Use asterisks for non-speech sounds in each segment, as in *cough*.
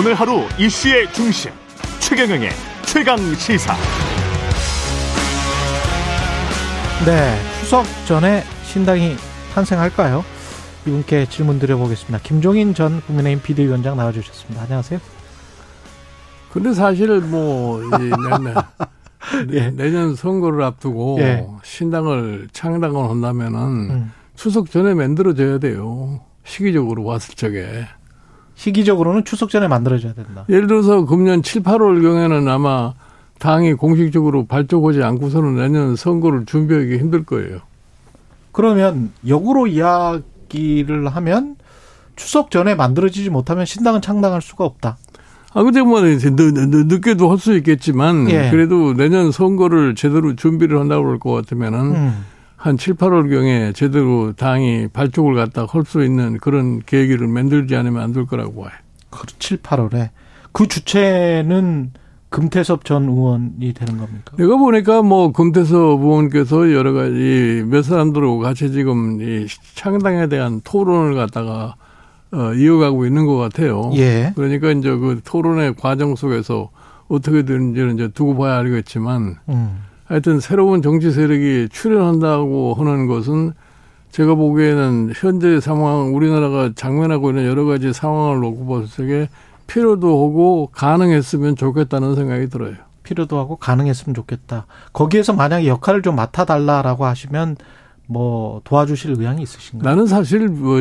오늘 하루 이슈의 중심 최경영의 최강 시사. 네, 추석 전에 신당이 탄생할까요? 이분께 질문 드려보겠습니다. 김종인 전 국민의힘 비대위원장 나와주셨습니다. 안녕하세요. 근데 사실 뭐 내년, *laughs* 예. 내년 선거를 앞두고 예. 신당을 창당을 한다면은 음. 추석 전에 만들어져야 돼요. 시기적으로 왔을 적에. 시기적으로는 추석 전에 만들어져야 된다. 예를 들어서 금년 7, 8월 경에는 아마 당이 공식적으로 발족하지 않고서는 내년 선거를 준비하기 힘들 거예요. 그러면 역으로 이야기를 하면 추석 전에 만들어지지 못하면 신당은 창당할 수가 없다. 아, 근데 뭐, 늦게도 할 수 있겠지만, 예. 그래도 내년 선거를 제대로 준비를 한다고 그럴 것 같으면은, 음. 한 7, 8월경에 제대로 당이 발족을 갖다 할 수 있는 그런 계기를 만들지 않으면 안 될 거라고 봐요. 7, 8월에. 그 주체는 금태섭 전 의원이 되는 겁니까? 내가 보니까 뭐 금태섭 의원께서 여러 가지 몇 사람들하고 같이 지금 이 창당에 대한 토론을 갖다가 어, 이어가고 있는 것 같아요. 예. 그러니까 이제 그 토론의 과정 속에서 어떻게 되는지는 이제 두고 봐야 알겠지만, 음. 하여튼 새로운 정치 세력이 출연한다고 하는 것은 제가 보기에는 현재 상황, 우리나라가 장면하고 있는 여러 가지 상황을 놓고 봤을 때 필요도 하고 가능했으면 좋겠다는 생각이 들어요. 필요도 하고 가능했으면 좋겠다. 거기에서 만약에 역할을 좀 맡아달라라고 하시면 뭐 도와주실 의향이 있으신가요? 나는 사실 뭐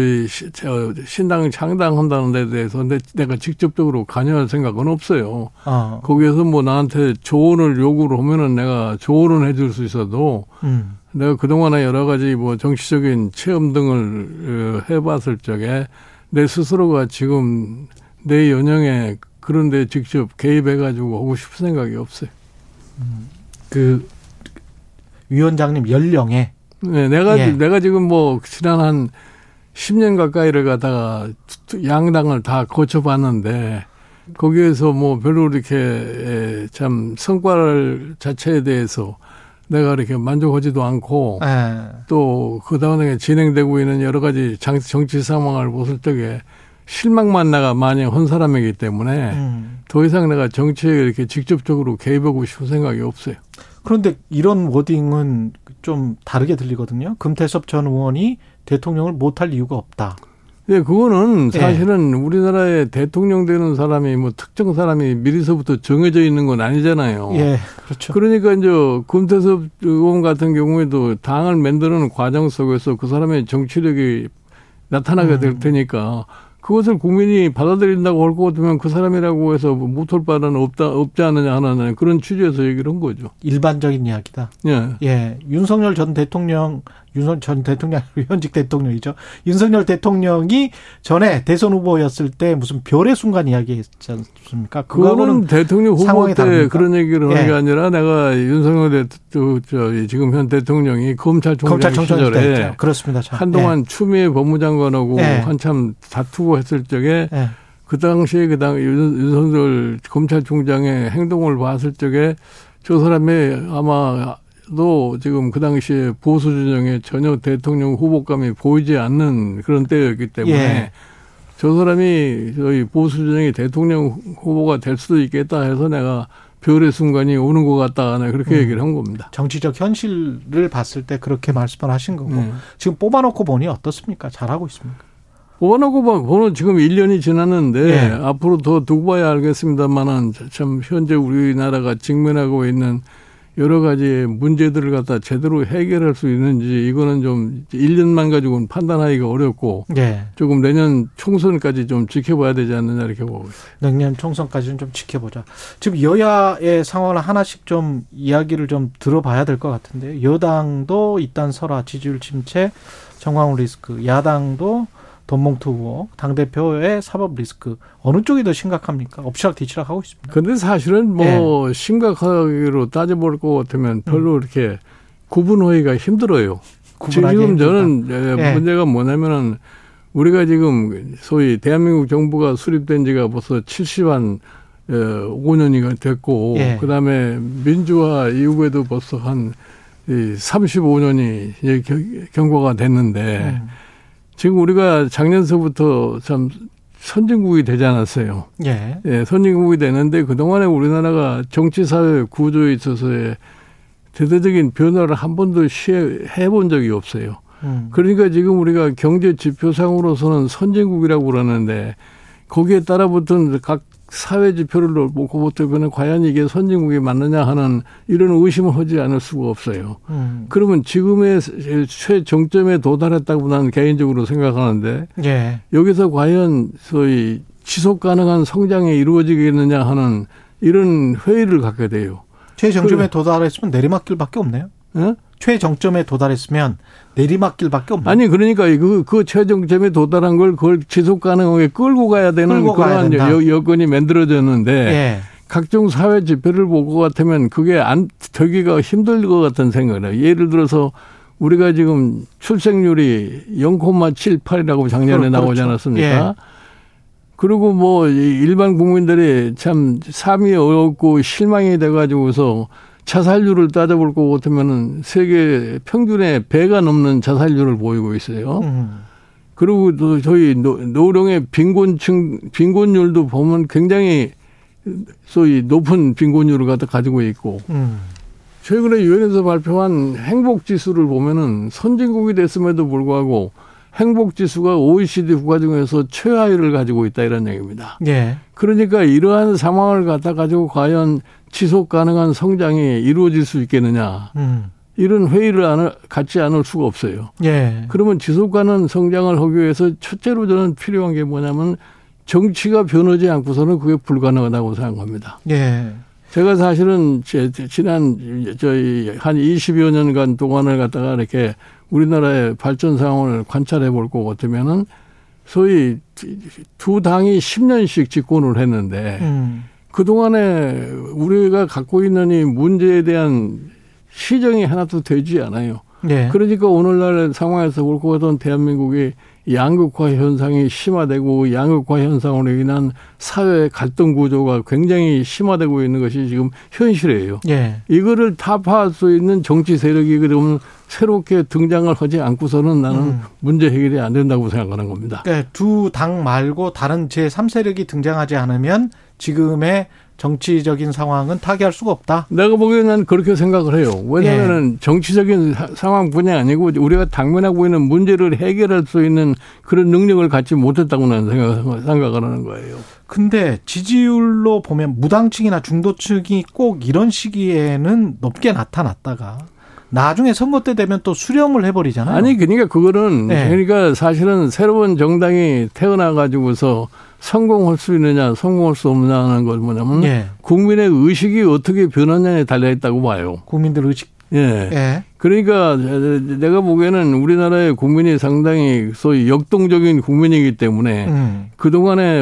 신당 창당한다는 데 대해서 내가 직접적으로 관여할 생각은 없어요. 아. 거기에서 뭐 나한테 조언을 요구를 하면은 내가 조언을 해줄 수 있어도 음. 내가 그동안에 여러 가지 뭐 정치적인 체험 등을 어, 해봤을 적에 내 스스로가 지금 내 연영에 그런 데 직접 개입해가지고 하고 싶은 생각이 없어요. 음. 그 위원장님 연령에 네, 내가 예. 내가 지금 뭐 지난 한 10년 가까이를 가다가 양당을 다 거쳐봤는데 거기에서 뭐 별로 이렇게 참 성과를 자체에 대해서 내가 이렇게 만족하지도 않고 예. 또그 다음에 진행되고 있는 여러 가지 정치 상황을 보실 적에 실망만 내가 많이 한 사람이기 때문에 음. 더 이상 내가 정치에 이렇게 직접적으로 개입하고 싶은 생각이 없어요. 그런데 이런 워딩은 좀 다르게 들리거든요. 금태섭 전 의원이 대통령을 못할 이유가 없다. 네, 그거는 예. 사실은 네. 우리나라의 대통령 되는 사람이 뭐 특정 사람이 미리서부터 정해져 있는 건 아니잖아요. 예, 그렇죠. 그러니까 이제 금태섭 의원 같은 경우에도 당을 만드는 과정 속에서 그 사람의 정치력이 나타나게 음. 될 테니까 그것을 국민이 받아들인다고 할 것 같으면 그 사람이라고 해서 못할 바는 없다, 없지 않느냐 하는 그런 취지에서 얘기를 한 거죠. 일반적인 이야기다. 예. 예. 윤석열 전 대통령 윤석열 전 대통령 *laughs* 현직 대통령이죠. 윤석열 대통령이 전에 대선 후보였을 때 무슨 별의 순간 이야기했지 않습니까? 그거는 대통령 후보 때 다릅니까? 그런 얘기를 하는 예. 게 아니라 내가 윤석열 대, 저, 저, 지금 현 대통령이 검찰총장, 검찰총장 시절에 그렇습니다. 참. 한동안 예. 추미애 법무장관하고 예. 한참 다투고 했을 적에 예. 그 당시에 그당 윤석열 검찰총장의 행동을 봤을 적에 저 사람이 아마 도 지금 그 당시에 보수 진영에 전혀 대통령 후보감이 보이지 않는 그런 때였기 때문에 예. 저 사람이 저희 보수 진영이 대통령 후보가 될 수도 있겠다 해서 내가 별의 순간이 오는 것 같다. 네, 그렇게 음. 얘기를 한 겁니다. 정치적 현실을 봤을 때 그렇게 말씀을 하신 거고 네. 지금 뽑아놓고 보니 어떻습니까? 잘하고 있습니까? 뽑아놓고 보면 지금 1년이 지났는데 네. 앞으로 더 두고 봐야 알겠습니다만은 참 현재 우리나라가 직면하고 있는 여러 가지 문제들을 갖다 제대로 해결할 수 있는지 이거는 좀 1년만 가지고는 판단하기가 어렵고 네. 조금 내년 총선까지 좀 지켜봐야 되지 않느냐 이렇게 보고 있어요. 내년 총선까지는 좀 지켜보자. 지금 여야의 상황을 하나씩 좀 이야기를 좀 들어봐야 될 것 같은데 여당도 일단 설화 지지율 침체 정황 리스크 야당도 돈봉투 의혹, 당대표의 사법 리스크 어느 쪽이 더 심각합니까? 엎치락 뒤치락 하고 있습니다. 근데 사실은 뭐 네. 심각하기로 따져볼 것 같으면 별로 음. 이렇게 구분하기가 힘들어요. 지금. 저는 네. 문제가 뭐냐면은 우리가 지금 소위 대한민국 정부가 수립된 지가 벌써 70한 5년이 됐고 예. 그다음에 민주화 이후에도 벌써 한 35년이 경과가 됐는데 음. 지금 우리가 작년서부터 참 선진국이 되지 않았어요. 예. 예, 선진국이 되는데 그동안에 우리나라가 정치 사회 구조에 있어서의 대대적인 변화를 한 번도 시해 본 적이 없어요. 음. 그러니까 지금 우리가 경제 지표상으로서는 선진국이라고 그러는데 거기에 따라 붙은 각 사회 지표를 놓고 보면 과연 이게 선진국이 맞느냐 하는 이런 의심을 하지 않을 수가 없어요. 음. 그러면 지금의 최정점에 도달했다고 나는 개인적으로 생각하는데 예. 여기서 과연 소위 지속 가능한 성장이 이루어지겠느냐 하는 이런 회의를 갖게 돼요. 최정점에 그, 도달했으면 내리막길밖에 없네요. 예? 최정점에 도달했으면 내리막길밖에 없네. 아니 그러니까 그, 그 최정점에 도달한 걸 그걸 지속 가능하게 끌고 가야 되는 끌고 그러한 여, 여건이 만들어졌는데 예. 각종 사회 지표를 보고 같으면 그게 안 되기가 힘들 것 같은 생각이에요. 예를 들어서 우리가 지금 출생률이 0,78이라고 작년에 그렇죠. 나오지 않았습니까? 예. 그리고 뭐 일반 국민들이 참 삶이 어렵고 실망이 돼가지고서 자살률을 따져볼 것 같으면은 세계 평균의 배가 넘는 자살률을 보이고 있어요. 음. 그리고 또 저희 노령의 빈곤층 빈곤율도 보면 굉장히 소위 높은 빈곤율을 갖다 가지고 있고 음. 최근에 유엔에서 발표한 행복 지수를 보면은 선진국이 됐음에도 불구하고 행복 지수가 OECD 국가 중에서 최하위를 가지고 있다 이런 얘기입니다. 예. 그러니까 이러한 상황을 갖다 가지고 과연 지속 가능한 성장이 이루어질 수 있겠느냐. 음. 이런 회의를 안, 갖지 않을 수가 없어요. 예. 그러면 지속 가능한 성장을 하기 위해서 첫째로 저는 필요한 게 뭐냐면 정치가 변하지 않고서는 그게 불가능하다고 생각합니다. 예. 제가 사실은 제, 지난 저희 한 20여 년간 동안을 갖다가 이렇게 우리나라의 발전 상황을 관찰해 볼것 같으면은 소위 두 당이 10년씩 집권을 했는데 음. 그동안에 우리가 갖고 있는 이 문제에 대한 시정이 하나도 되지 않아요. 네. 그러니까 오늘날 상황에서 옳고 그던 대한민국이 양극화 현상이 심화되고 양극화 현상으로 인한 사회 갈등 구조가 굉장히 심화되고 있는 것이 지금 현실이에요. 예. 이거를 타파할 수 있는 정치 세력이 그러면 새롭게 등장을 하지 않고서는 나는 음. 문제 해결이 안 된다고 생각하는 겁니다. 그러니까 두 당 말고 다른 제3세력이 등장하지 않으면 지금의 정치적인 상황은 타개할 수가 없다. 내가 보기에는 그렇게 생각을 해요. 왜냐하면 예. 정치적인 상황뿐이 아니고 우리가 당면하고 있는 문제를 해결할 수 있는 그런 능력을 갖지 못했다고 나는 생각, 생각을 하는 거예요. 근데 지지율로 보면 무당층이나 중도층이 꼭 이런 시기에는 높게 나타났다가 나중에 선거 때 되면 또 수렴을 해버리잖아요. 아니 그러니까 그거는 네. 그러니까 사실은 새로운 정당이 태어나 가지고서 성공할 수 있느냐, 성공할 수 없느냐는 걸 뭐냐면 예. 국민의 의식이 어떻게 변하냐에 달려 있다고 봐요. 국민들 의식. 예. 예. 그러니까 내가 보기에는 우리나라의 국민이 상당히 소위 역동적인 국민이기 때문에 음. 그동안에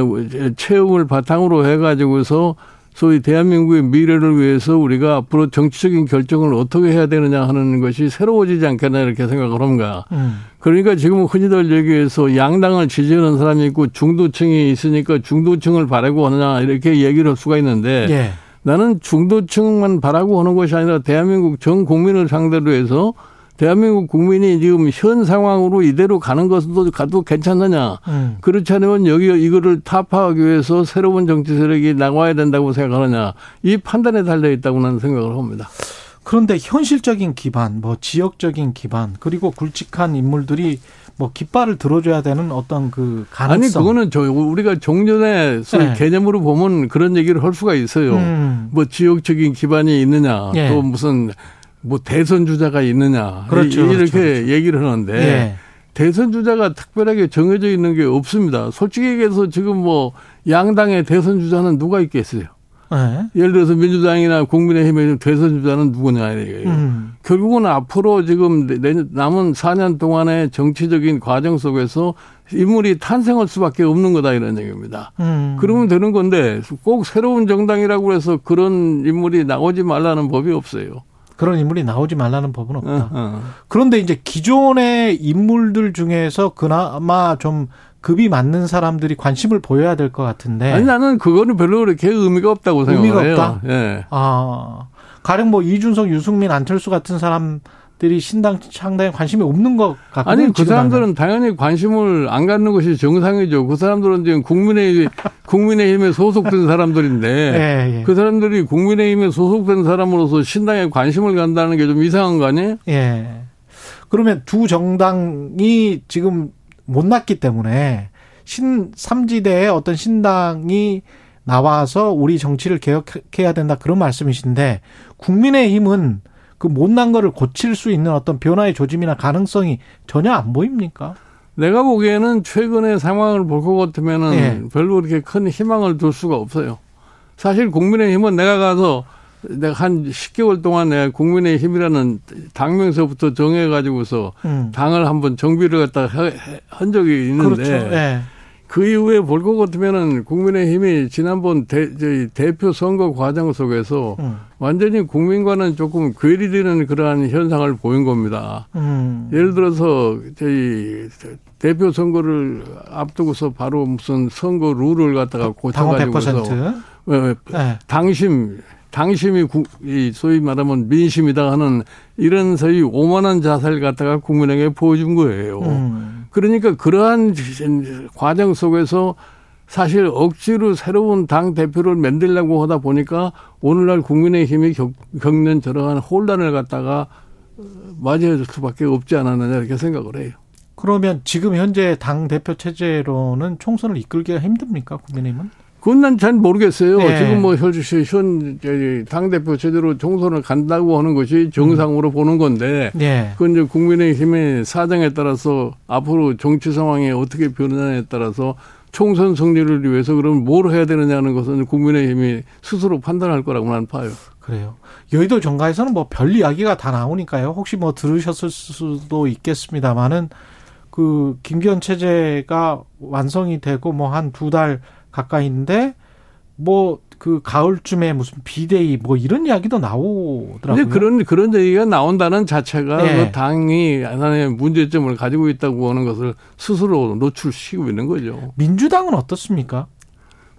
체험을 바탕으로 해가지고서 소위 대한민국의 미래를 위해서 우리가 앞으로 정치적인 결정을 어떻게 해야 되느냐 하는 것이 새로워지지 않겠나 이렇게 생각을 합니다. 음. 그러니까 지금 흔히들 얘기해서 양당을 지지하는 사람이 있고 중도층이 있으니까 중도층을 바라고 하느냐 이렇게 얘기를 할 수가 있는데 예. 나는 중도층만 바라고 하는 것이 아니라 대한민국 전 국민을 상대로 해서 대한민국 국민이 지금 현 상황으로 이대로 가는 것도 가도 괜찮느냐. 음. 그렇지 않으면 여기 이거를 타파하기 위해서 새로운 정치 세력이 나와야 된다고 생각하느냐. 이 판단에 달려 있다고 나는 생각을 합니다. 그런데 현실적인 기반, 뭐 지역적인 기반, 그리고 굵직한 인물들이 뭐 깃발을 들어줘야 되는 어떤 그 가능성. 아니 그거는 저 우리가 종전의 네. 개념으로 보면 그런 얘기를 할 수가 있어요. 음. 뭐 지역적인 기반이 있느냐, 네. 또 무슨 뭐 대선 주자가 있느냐 그렇죠, 이렇게 그렇죠, 그렇죠. 얘기를 하는데 예. 대선 주자가 특별하게 정해져 있는 게 없습니다. 솔직히 얘기해서 지금 뭐 양당의 대선 주자는 누가 있겠어요? 네. 예를 들어서 민주당이나 국민의힘의 대선 주자는 누구냐 이거예요. 음. 결국은 앞으로 지금 남은 4년 동안의 정치적인 과정 속에서 인물이 탄생할 수밖에 없는 거다 이런 얘기입니다. 음. 그러면 되는 건데 꼭 새로운 정당이라고 해서 그런 인물이 나오지 말라는 법이 없어요. 그런 인물이 나오지 말라는 법은 없다. 어, 어. 그런데 이제 기존의 인물들 중에서 그나마 좀 급이 맞는 사람들이 관심을 보여야 될 것 같은데. 아니 나는 그거는 별로 그렇게 의미가 없다고 생각해요. 의미가 없다. 예. 아 가령 뭐 이준석, 유승민, 안철수 같은 사람 들이 신당 창당에 관심이 없는 것 같거든요. 아니 그 사람들은. 당연히 관심을 안 갖는 것이 정상이죠. 그 사람들은 지금 국민의 국민의힘에 소속된 사람들인데 *laughs* 예, 예. 그 사람들이 국민의힘에 소속된 사람으로서 신당에 관심을 간다는 게 좀 이상한 거 아니에요? 예. 그러면 두 정당이 지금 못 났기 때문에 신 삼지대에 어떤 신당이 나와서 우리 정치를 개혁해야 된다 그런 말씀이신데 국민의힘은 그 못난 거를 고칠 수 있는 어떤 변화의 조짐이나 가능성이 전혀 안 보입니까? 내가 보기에는 최근의 상황을 볼 것 같으면은 예. 별로 그렇게 큰 희망을 둘 수가 없어요. 사실 국민의힘은 내가 가서 내가 한 10개월 동안 내가 국민의힘이라는 당명서부터 정해가지고서 음. 당을 한번 정비를 갖다가 한 적이 있는데 그렇죠. 예. 그 이후에 볼것 같으면은 국민의힘이 지난번 대, 저희 대표 선거 과정 속에서 음. 완전히 국민과는 조금 괴리되는 그러한 현상을 보인 겁니다. 음. 예를 들어서 저희 대표 선거를 앞두고서 바로 무슨 선거 룰을 갖다가 고쳐가지고서 네. 당심 당심이 구, 이 소위 말하면 민심이다 하는 이런 소위 오만한 자세를 갖다가 국민에게 보여준 거예요. 음. 그러니까 그러한 과정 속에서 사실 억지로 새로운 당 대표를 만들려고 하다 보니까 오늘날 국민의힘이 겪, 겪는 저러한 혼란을 갖다가 맞이해줄 수밖에 없지 않았느냐 이렇게 생각을 해요. 그러면 지금 현재 당 대표 체제로는 총선을 이끌기가 힘듭니까 국민의힘은? 그건 난 잘 모르겠어요. 네. 지금 뭐 현, 현, 당대표 제대로 총선을 간다고 하는 것이 정상으로 음. 보는 건데, 네. 그건 이제 국민의힘의 사정에 따라서 앞으로 정치 상황이 어떻게 변하냐에 따라서 총선 승리를 위해서 그럼 뭘 해야 되느냐는 것은 국민의힘이 스스로 판단할 거라고 난 봐요. 그래요. 여의도 정가에서는 뭐 별 이야기가 다 나오니까요. 혹시 뭐 들으셨을 수도 있겠습니다만은 그 김기현 체제가 완성이 되고 뭐 한 두 달 가까이인데 뭐 그 가을쯤에 무슨 비대위 뭐 이런 이야기도 나오더라고요. 근데 그런 그런 얘기가 나온다는 자체가 네. 그 당이 하나의 문제점을 가지고 있다고 하는 것을 스스로 노출시키고 있는 거죠. 민주당은 어떻습니까?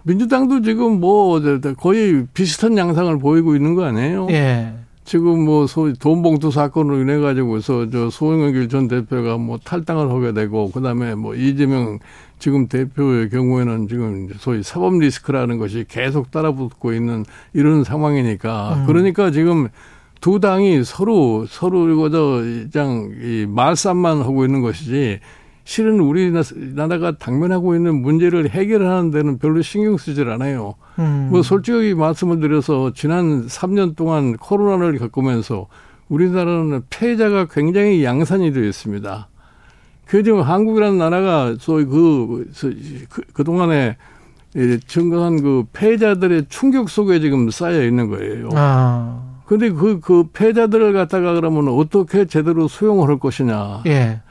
민주당도 지금 뭐 거의 비슷한 양상을 보이고 있는 거 아니에요? 예. 지금 뭐 소위 돈봉투 사건으로 인해 가지고서 저 소영길 전 대표가 뭐 탈당을 하게 되고 그다음에 뭐 이재명 지금 대표의 경우에는 지금 소위 사법 리스크라는 것이 계속 따라붙고 있는 이런 상황이니까 음. 그러니까 지금 두 당이 서로 서로 이거 저장이 말싸움만 하고 있는 것이지 실은 우리나라가 당면하고 있는 문제를 해결하는 데는 별로 신경 쓰질 않아요. 음. 뭐 솔직하게 말씀을 드려서 지난 3년 동안 코로나를 겪으면서 우리나라는 폐자가 굉장히 양산이 되어 있습니다. 그 지금 한국이라는 나라가 소위 그, 그, 그동안에 증가한 그 폐자들의 충격 속에 지금 쌓여 있는 거예요. 아. 근데 그, 그 폐자들을 갖다가 그러면 어떻게 제대로 수용을 할 것이냐. 예.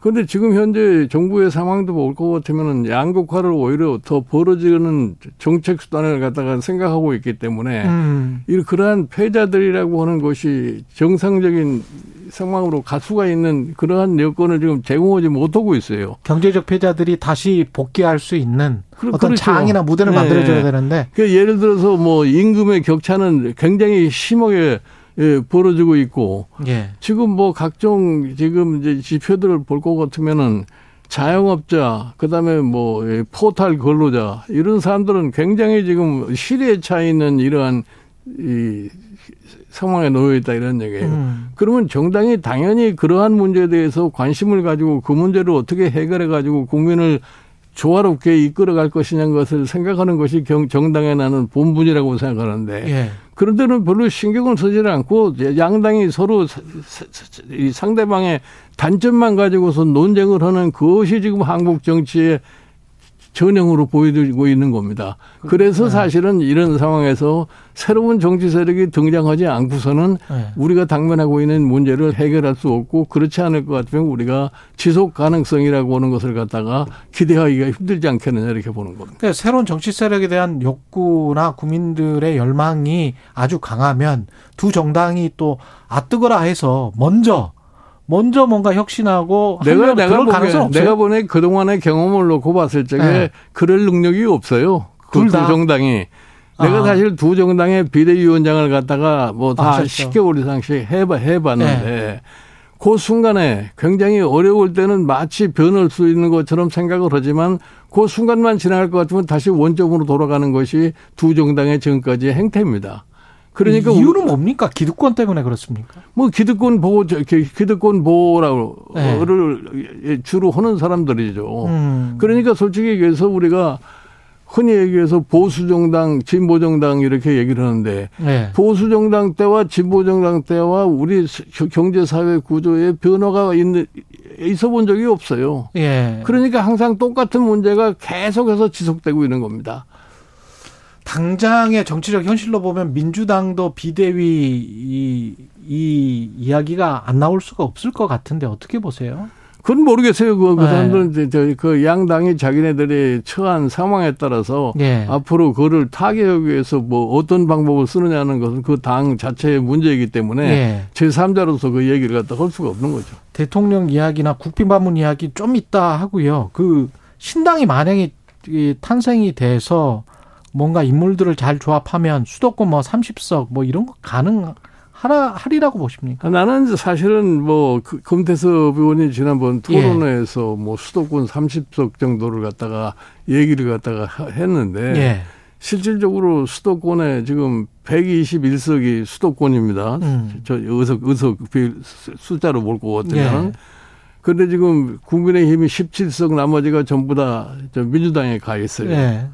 그런데 지금 현재 정부의 상황도 볼 것 같으면은 양극화를 오히려 더 벌어지는 정책 수단을 갖다가 생각하고 있기 때문에 음. 이 그러한 패자들이라고 하는 것이 정상적인 상황으로 갈 수가 있는 그러한 여건을 지금 제공하지 못하고 있어요. 경제적 패자들이 다시 복귀할 수 있는 그, 어떤 그렇죠. 장이나 무대를 네. 만들어줘야 되는데. 그 예를 들어서 뭐 임금의 격차는 굉장히 심하게 예, 벌어지고 있고 예. 지금 뭐 각종 지금 이제 지표들을 볼 것 같으면은 자영업자 그다음에 뭐 포탈 근로자 이런 사람들은 굉장히 지금 실에 차 있는 이러한 이 상황에 놓여 있다 이런 얘기예요. 음. 그러면 정당이 당연히 그러한 문제에 대해서 관심을 가지고 그 문제를 어떻게 해결해 가지고 국민을 조화롭게 이끌어갈 것이냐는 것을 생각하는 것이 경, 정당에 나는 본분이라고 생각하는데 예. 그런 데는 별로 신경을 쓰지 않고 양당이 서로 상대방의 단점만 가지고서 논쟁을 하는 그것이 지금 한국 정치의 전형으로 보여주고 있는 겁니다. 그래서 네. 사실은 이런 상황에서 새로운 정치 세력이 등장하지 않고서는 네. 우리가 당면하고 있는 문제를 해결할 수 없고 그렇지 않을 것 같으면 우리가 지속 가능성이라고 하는 것을 갖다가 기대하기가 힘들지 않겠느냐 이렇게 보는 겁니다. 그러니까 새로운 정치 세력에 대한 욕구나 국민들의 열망이 아주 강하면 두 정당이 또 아뜨거라 해서 먼저 먼저 뭔가 혁신하고 내가 내가 보기에 내가 보내 그동안의 경험을 놓고 봤을 적에 네. 그럴 능력이 없어요. 그 두 정당이 내가 아. 사실 두 정당의 비대위원장을 갖다가 뭐다 10개월 이상씩 해봐 해봤는데 네. 그 순간에 굉장히 어려울 때는 마치 변할 수 있는 것처럼 생각을 하지만 그 순간만 지나갈 것 같으면 다시 원점으로 돌아가는 것이 두 정당의 지금까지의 행태입니다. 그러니까 이유는 뭡니까? 기득권 때문에 그렇습니까? 뭐 기득권 보호, 기득권 보호를 네. 주로 하는 사람들이죠. 음. 그러니까 솔직히 얘기해서 우리가 흔히 얘기해서 보수정당, 진보정당 이렇게 얘기를 하는데 네. 보수정당 때와 진보정당 때와 우리 경제사회 구조의 변화가 있는, 있어 본 적이 없어요. 예. 그러니까 항상 똑같은 문제가 계속해서 지속되고 있는 겁니다. 당장의 정치적 현실로 보면 민주당도 비대위 이, 이 이야기가 안 나올 수가 없을 것 같은데 어떻게 보세요? 그건 모르겠어요. 그, 그 네. 사람들은 저, 그 양당이 자기네들이 처한 상황에 따라서 네. 앞으로 그거를 타개하기 위해서 뭐 어떤 방법을 쓰느냐는 것은 그 당 자체의 문제이기 때문에 네. 제3자로서 그 얘기를 갖다 할 수가 없는 거죠. 대통령 이야기나 국빈반문 이야기 좀 있다 하고요. 그 신당이 만약에 탄생이 돼서 뭔가 인물들을 잘 조합하면 수도권 뭐 30석 뭐 이런 거 가능 하라 하리라고 보십니까? 나는 사실은 뭐 그 금태섭 의원이 지난번 토론회에서 예. 뭐 수도권 30석 정도를 갖다가 얘기를 갖다가 했는데 예. 실질적으로 수도권에 지금 121석이 수도권입니다. 음. 저 의석 의석 숫자로 볼거 같으면 예. 그런데 지금 국민의힘이 17석 나머지가 전부 다 민주당에 가 있어요. 예.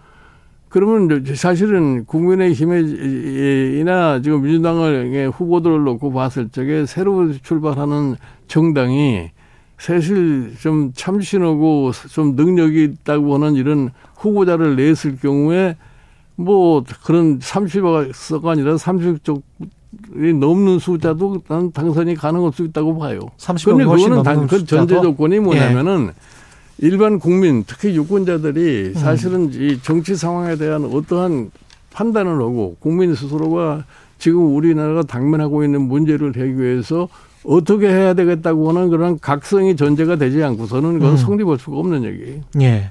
그러면 사실은 국민의힘이나 지금 민주당의 후보들을 놓고 봤을 적에 새로 출발하는 정당이 사실 좀 참신하고 좀 능력이 있다고 하는 이런 후보자를 냈을 경우에 뭐 그런 30석 아니라 30쪽 이 넘는 숫자도 난 당선이 가능할 수 있다고 봐요. 30억 그런데 그거는 단, 그 전제 조건이 뭐냐면은 예. 일반 국민 특히 유권자들이 음. 사실은 이 정치 상황에 대한 어떠한 판단을 하고 국민 스스로가 지금 우리나라가 당면하고 있는 문제를 해결해서 어떻게 해야 되겠다고 하는 그런 각성이 전제가 되지 않고서는 그건 음. 성립할 수가 없는 얘기예요. 예.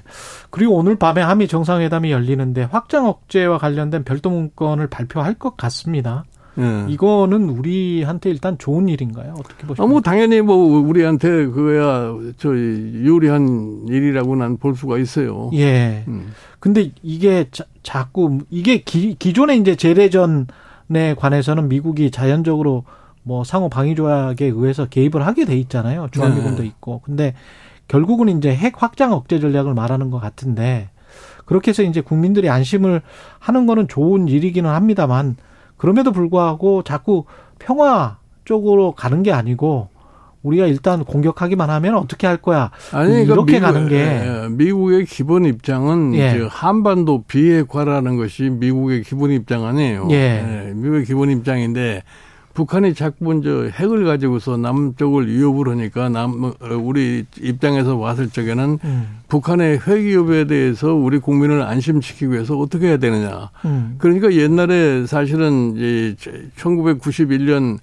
그리고 오늘 밤에 한미 정상회담이 열리는데 확장 억제와 관련된 별도 문건을 발표할 것 같습니다. 예. 이거는 우리한테 일단 좋은 일인가요? 어떻게 보십니까? 아, 뭐 당연히 뭐 우리한테 그야 저 유리한 일이라고 난 볼 수가 있어요. 예. 음. 근데 이게 자, 자꾸 이게 기, 기존에 이제 재래전에 관해서는 미국이 자연적으로 뭐 상호 방위 조약에 의해서 개입을 하게 돼 있잖아요. 주한미군도 네. 있고. 근데 결국은 이제 핵 확장 억제 전략을 말하는 것 같은데 그렇게 해서 이제 국민들이 안심을 하는 거는 좋은 일이기는 합니다만 그럼에도 불구하고 자꾸 평화 쪽으로 가는 게 아니고 우리가 일단 공격하기만 하면 어떻게 할 거야? 아니, 이렇게 미국, 가는 게 예, 미국의 기본 입장은 예. 한반도 비핵화라는 것이 미국의 기본 입장 아니에요. 예. 예. 미국의 기본 입장인데 북한이 자꾸 먼저 핵을 가지고서 남쪽을 위협을 하니까 남 우리 입장에서 봤을 적에는 음. 북한의 핵 위협에 대해서 우리 국민을 안심시키기 위해서 어떻게 해야 되느냐. 음. 그러니까 옛날에 사실은 이 1991년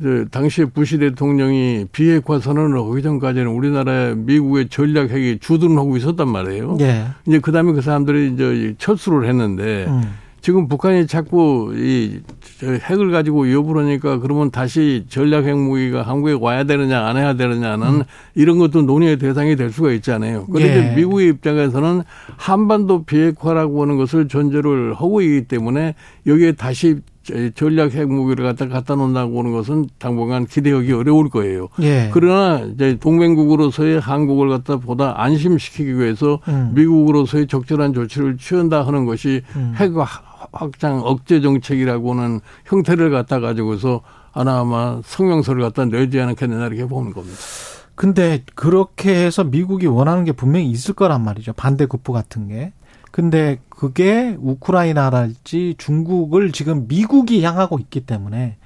그 당시에 부시 대통령이 비핵화 선언을 하기 전까지는 우리나라의 미국의 전략 핵이 주둔하고 있었단 말이에요. 예. 이제 그다음에 그 사람들이 이제 철수를 했는데 음. 지금 북한이 자꾸 이 핵을 가지고 위협을 하니까 그러면 다시 전략 핵무기가 한국에 와야 되느냐 안 해야 되느냐는 음. 이런 것도 논의의 대상이 될 수가 있잖아요. 그런데 예. 미국의 입장에서는 한반도 비핵화라고 하는 것을 전제를 하고 있기 때문에 여기에 다시 전략 핵무기를 갖다 갖다 놓는다고 하는 것은 당분간 기대하기 어려울 거예요. 예. 그러나 이제 동맹국으로서의 한국을 갖다 보다 안심시키기 위해서 음. 미국으로서의 적절한 조치를 취한다 하는 것이 음. 핵 확장 억제 정책이라고는 형태를 갖다 가지고서 아마 성명서를 갖다 내지 않겠느냐 이렇게 보는 겁니다. 근데 그렇게 해서 미국이 원하는 게 분명히 있을 거란 말이죠. 반대 급부 같은 게. 근데 그게 우크라이나랄지 중국을 지금 미국이 향하고 있기 때문에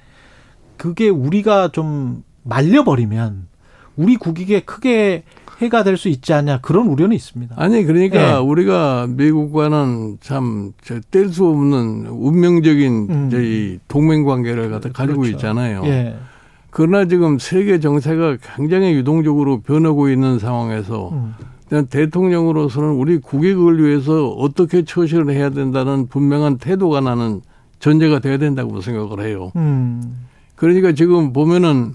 그게 우리가 좀 말려버리면 우리 국익에 크게 해가 될 수 있지 않냐 그런 우려는 있습니다. 아니 그러니까 네. 우리가 미국과는 참 뗄 수 없는 운명적인 음. 이 동맹 관계를 갖다 가지고 그렇죠. 있잖아요. 예. 그러나 지금 세계 정세가 굉장히 유동적으로 변하고 있는 상황에서 음. 대통령으로서는 우리 국익을 위해서 어떻게 처신을 해야 된다는 분명한 태도가 나는 전제가 돼야 된다고 생각을 해요. 음. 그러니까 지금 보면은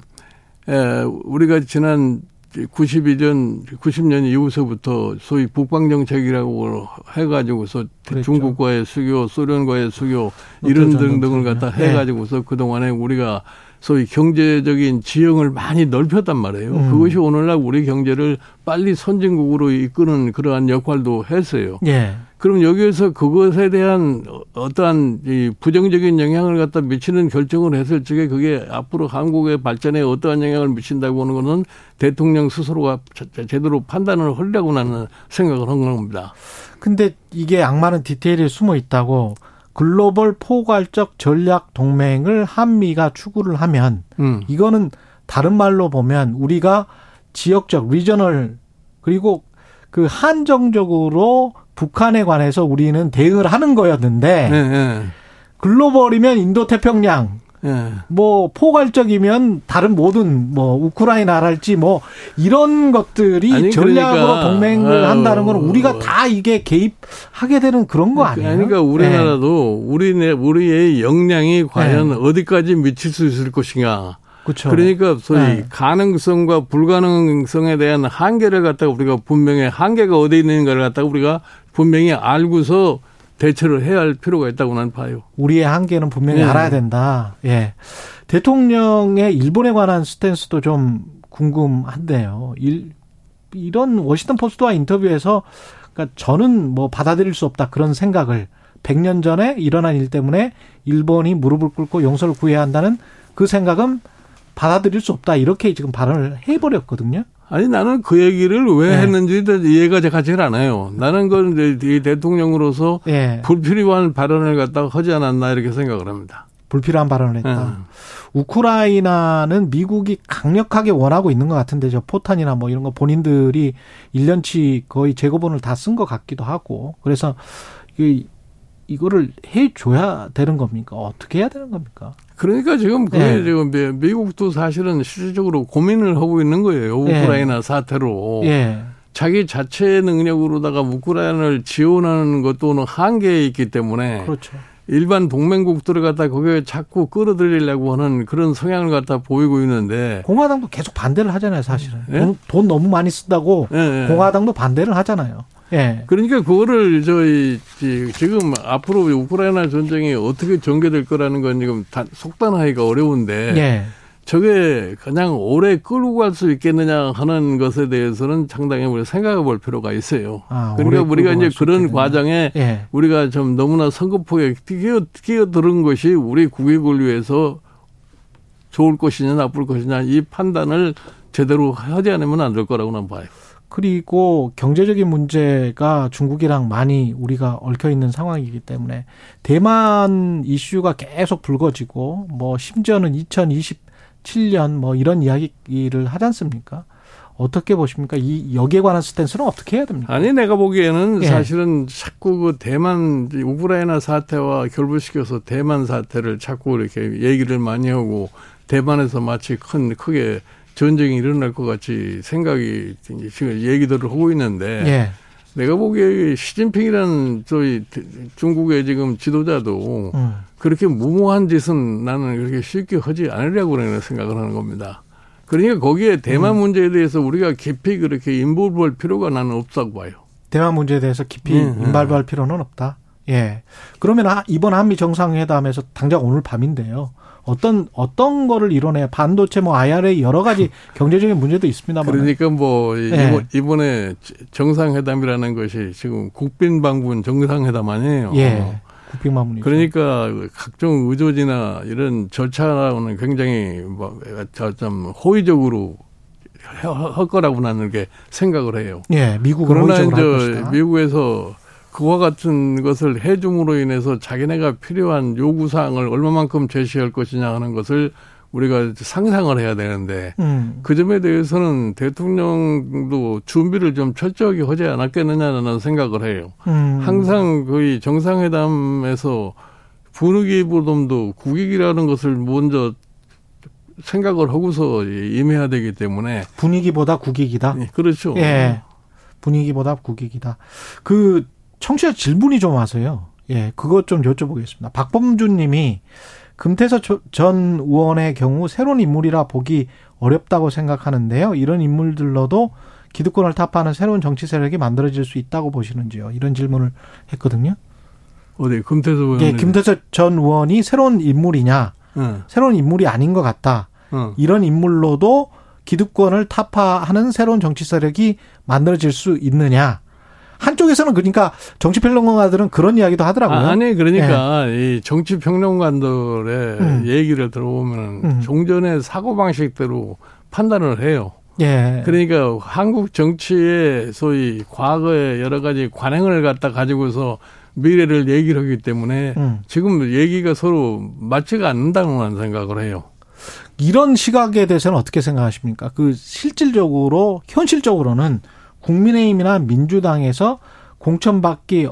에, 우리가 지난 92년, 90년 이후서부터 소위 북방정책이라고 해가지고서 그랬죠. 중국과의 수교, 소련과의 수교 이런 등등을 갖다 네. 해가지고서 네. 그동안에 우리가 소위 경제적인 지형을 많이 넓혔단 말이에요. 음. 그것이 오늘날 우리 경제를 빨리 선진국으로 이끄는 그러한 역할도 했어요. 예. 그럼 여기에서 그것에 대한 어떠한 이 부정적인 영향을 갖다 미치는 결정을 했을 적에 그게 앞으로 한국의 발전에 어떠한 영향을 미친다고 하는 거는 대통령 스스로가 제대로 판단을 하려고 나는 생각을 한 겁니다. 근데 이게 악마는 디테일에 숨어 있다고 글로벌 포괄적 전략 동맹을 한미가 추구를 하면 음. 이거는 다른 말로 보면 우리가 지역적 regional 그리고 그 한정적으로 북한에 관해서 우리는 대응을 하는 거였는데 네, 네. 글로벌이면 인도 태평양 네. 뭐 포괄적이면 다른 모든 뭐 우크라이나랄지 뭐 이런 것들이 아니, 전략으로 그러니까, 동맹을 아유, 한다는 건 우리가 다 이게 개입하게 되는 그런 거 아니에요? 그러니까 우리나라도 네. 우리네 우리의 역량이 과연 네. 어디까지 미칠 수 있을 것인가. 그렇죠. 그러니까 소위 네. 가능성과 불가능성에 대한 한계를 갖다가 우리가 분명히 한계가 어디 있는가를 갖다가 우리가 분명히 알고서 대처를 해야 할 필요가 있다고 나는 봐요. 우리의 한계는 분명히 네. 알아야 된다. 예. 대통령의 일본에 관한 스탠스도 좀 궁금한데요. 일, 이런 워싱턴 포스트와 인터뷰에서 그러니까 저는 뭐 받아들일 수 없다 그런 생각을 100년 전에 일어난 일 때문에 일본이 무릎을 꿇고 용서를 구해야 한다는 그 생각은 받아들일 수 없다 이렇게 지금 발언을 해버렸거든요. 아니 나는 그 얘기를 왜 네. 했는지 이해가 가질 않아요. 나는 그건 이제 대통령으로서 네. 불필요한 발언을 갖다가 하지 않았나 이렇게 생각을 합니다. 불필요한 발언을 했다. 네. 우크라이나는 미국이 강력하게 원하고 있는 것 같은데 저 포탄이나 뭐 이런 거 본인들이 1년치 거의 재고본을 다 쓴 것 같기도 하고 그래서 이 이거를 해줘야 되는 겁니까? 어떻게 해야 되는 겁니까? 그러니까 지금 그게 네. 지금 미국도 사실은 실질적으로 고민을 하고 있는 거예요. 네. 우크라이나 네. 사태로. 네. 자기 자체 능력으로다가 우크라이나를 지원하는 것도 는 한계에 있기 때문에. 그렇죠. 일반 동맹국들을 갖다 거기에 자꾸 끌어들이려고 하는 그런 성향을 갖다 보이고 있는데 공화당도 계속 반대를 하잖아요, 사실은. 네? 돈, 돈, 너무 많이 쓴다고 네, 공화당도 반대를 하잖아요. 예. 그러니까 그거를 저희 지금 앞으로 우크라이나 전쟁이 어떻게 전개될 거라는 건 지금 속단하기가 어려운데 예. 저게 그냥 오래 끌고 갈 수 있겠느냐 하는 것에 대해서는 상당히 우리 생각해 볼 필요가 있어요. 아, 그러니까 우리가 이제 그런 있겠네요. 과정에 예. 우리가 좀 너무나 성급하게 끼어, 끼어들은 것이 우리 국익을 위해서 좋을 것이냐 나쁠 것이냐 이 판단을 제대로 하지 않으면 안 될 거라고 는 봐요. 그리고 경제적인 문제가 중국이랑 많이 우리가 얽혀 있는 상황이기 때문에 대만 이슈가 계속 불거지고 뭐 심지어는 2027년 뭐 이런 이야기를 하지 않습니까? 어떻게 보십니까? 이 여기에 관한 스탠스는 어떻게 해야 됩니까? 아니 내가 보기에는 예. 사실은 자꾸 그 대만 우크라이나 사태와 결부시켜서 대만 사태를 자꾸 이렇게 얘기를 많이 하고 대만에서 마치 큰 크게 전쟁이 일어날 것 같이 생각이 지금 얘기들을 하고 있는데 예. 내가 보기에 시진핑이라는 저희 중국의 지금 지도자도 음. 그렇게 무모한 짓은 나는 그렇게 쉽게 하지 않으려고 그러는 생각을 하는 겁니다. 그러니까 거기에 대만 음. 문제에 대해서 우리가 깊이 그렇게 인볼브할 필요가 나는 없다고 봐요. 대만 문제에 대해서 깊이 음, 음. 인발부할 필요는 없다. 예. 그러면 이번 한미 정상회담에서 당장 오늘 밤인데요. 어떤 어떤 거를 이뤄내 반도체 뭐 IRA 여러 가지 *laughs* 경제적인 문제도 있습니다만 그러니까 뭐 네. 이번에 정상회담이라는 것이 지금 국빈 방문 정상회담 아니에요. 예. 국빈방문이죠. 그러니까 각종 의조지나 이런 절차는 굉장히 뭐좀 호의적으로 할 거라고 나는 게 생각을 해요. 예, 미국은 그러나 이제 미국에서 그와 같은 것을 해줌으로 인해서 자기네가 필요한 요구 사항을 얼마만큼 제시할 것이냐 하는 것을 우리가 상상을 해야 되는데 음. 그 점에 대해서는 대통령도 준비를 좀 철저하게 하지 않았겠느냐는 생각을 해요. 음. 항상 거의 정상회담에서 분위기보dom도 국익이라는 것을 먼저 생각을 하고서 임해야 되기 때문에 분위기보다 국익이다. 예, 그렇죠. 예. 분위기보다 국익이다. 그 청취자 질문이 좀 와서요. 예, 그것 좀 여쭤보겠습니다. 박범준 님이 금태서 전 의원의 경우 새로운 인물이라 보기 어렵다고 생각하는데요. 이런 인물들로도 기득권을 타파하는 새로운 정치 세력이 만들어질 수 있다고 보시는지요? 이런 질문을 했거든요. 어디 김태수 의원? 예, 김태수 전 의원이 새로운 인물이냐? 응. 새로운 인물이 아닌 것 같다. 응. 이런 인물로도 기득권을 타파하는 새로운 정치 세력이 만들어질 수 있느냐? 한쪽에서는 그러니까 정치 평론가들은 그런 이야기도 하더라고요. 아, 니 그러니까 네. 이 정치 평론가들의 음. 얘기를 들어보면 음. 종전의 사고 방식대로 판단을 해요. 예. 그러니까 한국 정치의 소위 과거의 여러 가지 관행을 갖다 가지고서 미래를 얘기를 하기 때문에 음. 지금 얘기가 서로 맞지가 않는다는 생각을 해요. 이런 시각에 대해서는 어떻게 생각하십니까? 그 실질적으로 현실적으로는 국민의힘이나 민주당에서 공천받기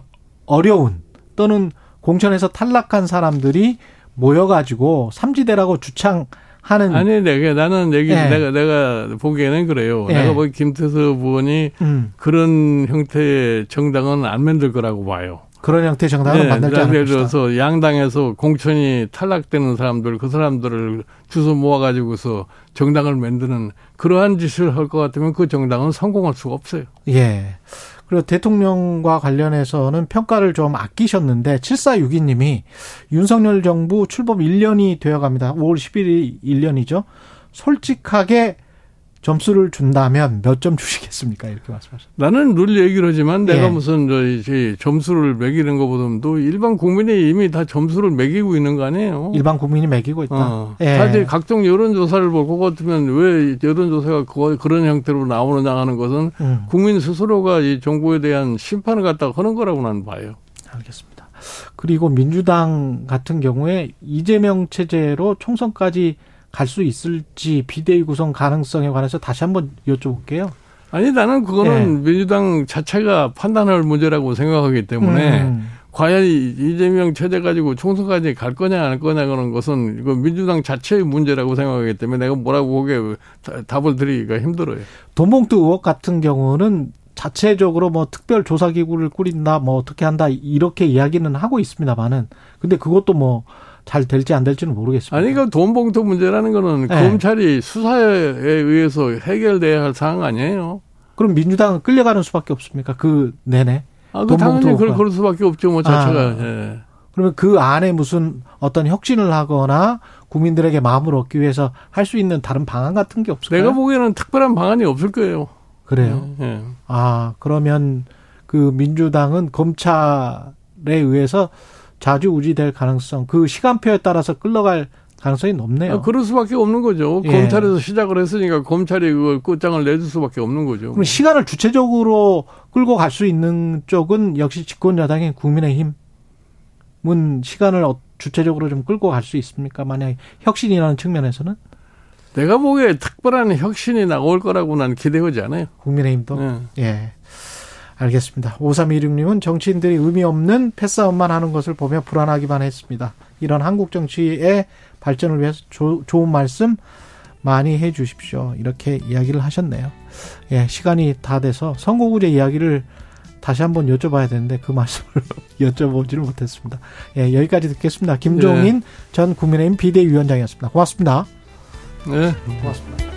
어려운 또는 공천에서 탈락한 사람들이 모여가지고 삼지대라고 주창 하는 아니 내가 나는 얘기 네. 내가 내가 보기에는 그래요. 네. 내가 보기 김태수 의원이 음. 그런 형태의 정당은 안 만들 거라고 봐요. 그런 형태의 정당은 네, 만들지 않을 것이다. 들어서 양당에서 공천이 탈락되는 사람들 그 사람들을 주소 모아가지고서 정당을 만드는 그러한 짓을 할 것 같으면 그 정당은 성공할 수가 없어요. 예. 그리고 대통령과 관련해서는 평가를 좀 아끼셨는데 7462님이 윤석열 정부 출범 1년이 되어 갑니다. 5월 10일이 1년이죠. 솔직하게 점수를 준다면 몇 점 주시겠습니까? 이렇게 말씀하셨습니다. 나는 늘 얘기를 하지만 내가 예. 무슨 저 점수를 매기는 것보다도 일반 국민이 이미 다 점수를 매기고 있는 거 아니에요? 일반 국민이 매기고 있다. 어. 예. 사실 각종 여론조사를 볼 것 같으면 왜 여론조사가 그런 형태로 나오느냐 하는 것은 음. 국민 스스로가 이 정부에 대한 심판을 갖다가 하는 거라고 나는 봐요. 알겠습니다. 그리고 민주당 같은 경우에 이재명 체제로 총선까지 갈 수 있을지 비대위 구성 가능성에 관해서 다시 한번 여쭤볼게요. 아니 나는 그거는 네. 민주당 자체가 판단할 문제라고 생각하기 때문에 음. 과연 이재명 체제 가지고 총선까지 갈 거냐 안 거냐 그런 것은 이거 민주당 자체의 문제라고 생각하기 때문에 내가 뭐라고 거기에 답을 드리기가 힘들어요. 돈봉투 의혹 같은 경우는 자체적으로 뭐 특별 조사 기구를 꾸린다 뭐 어떻게 한다 이렇게 이야기는 하고 있습니다만은 근데 그것도 뭐 잘 될지 안 될지는 모르겠습니다. 아니, 그러니까 돈 봉투 문제라는 거는 네. 검찰이 수사에 의해서 해결돼야 할 사항 아니에요. 그럼 민주당은 끌려가는 수밖에 없습니까? 그 내내. 아, 그 당연히 그럴, 그럴 수밖에 없죠, 뭐 자체가. 아, 예. 그러면 그 안에 무슨 어떤 혁신을 하거나 국민들에게 마음을 얻기 위해서 할 수 있는 다른 방안 같은 게 없을까요? 내가 보기에는 특별한 방안이 없을 거예요. 그래요. 예, 예. 아 그러면 그 민주당은 검찰에 의해서 자주 우지될 가능성, 그 시간표에 따라서 끌러갈 가능성이 높네요. 아, 그럴 수밖에 없는 거죠. 예. 검찰에서 시작을 했으니까 검찰이 그걸 끝장을 내줄 수밖에 없는 거죠. 그럼 시간을 주체적으로 끌고 갈 수 있는 쪽은 역시 집권 여당인 국민의힘은 시간을 어, 주체적으로 좀 끌고 갈 수 있습니까? 만약 혁신이라는 측면에서는? 내가 보기에 특별한 혁신이 나올 거라고 난 기대하지 않아요. 국민의힘도? 네. 예. 알겠습니다. 5316님은 정치인들이 의미 없는 패싸움만 하는 것을 보며 불안하기만 했습니다. 이런 한국 정치의 발전을 위해서 조, 좋은 말씀 많이 해 주십시오. 이렇게 이야기를 하셨네요. 예, 시간이 다 돼서 선거구제 이야기를 다시 한번 여쭤봐야 되는데 그 말씀을 *laughs* 여쭤보지를 못했습니다. 예, 여기까지 듣겠습니다. 김종인 네. 전 국민의힘 비대위원장이었습니다. 고맙습니다. 네, 고맙습니다.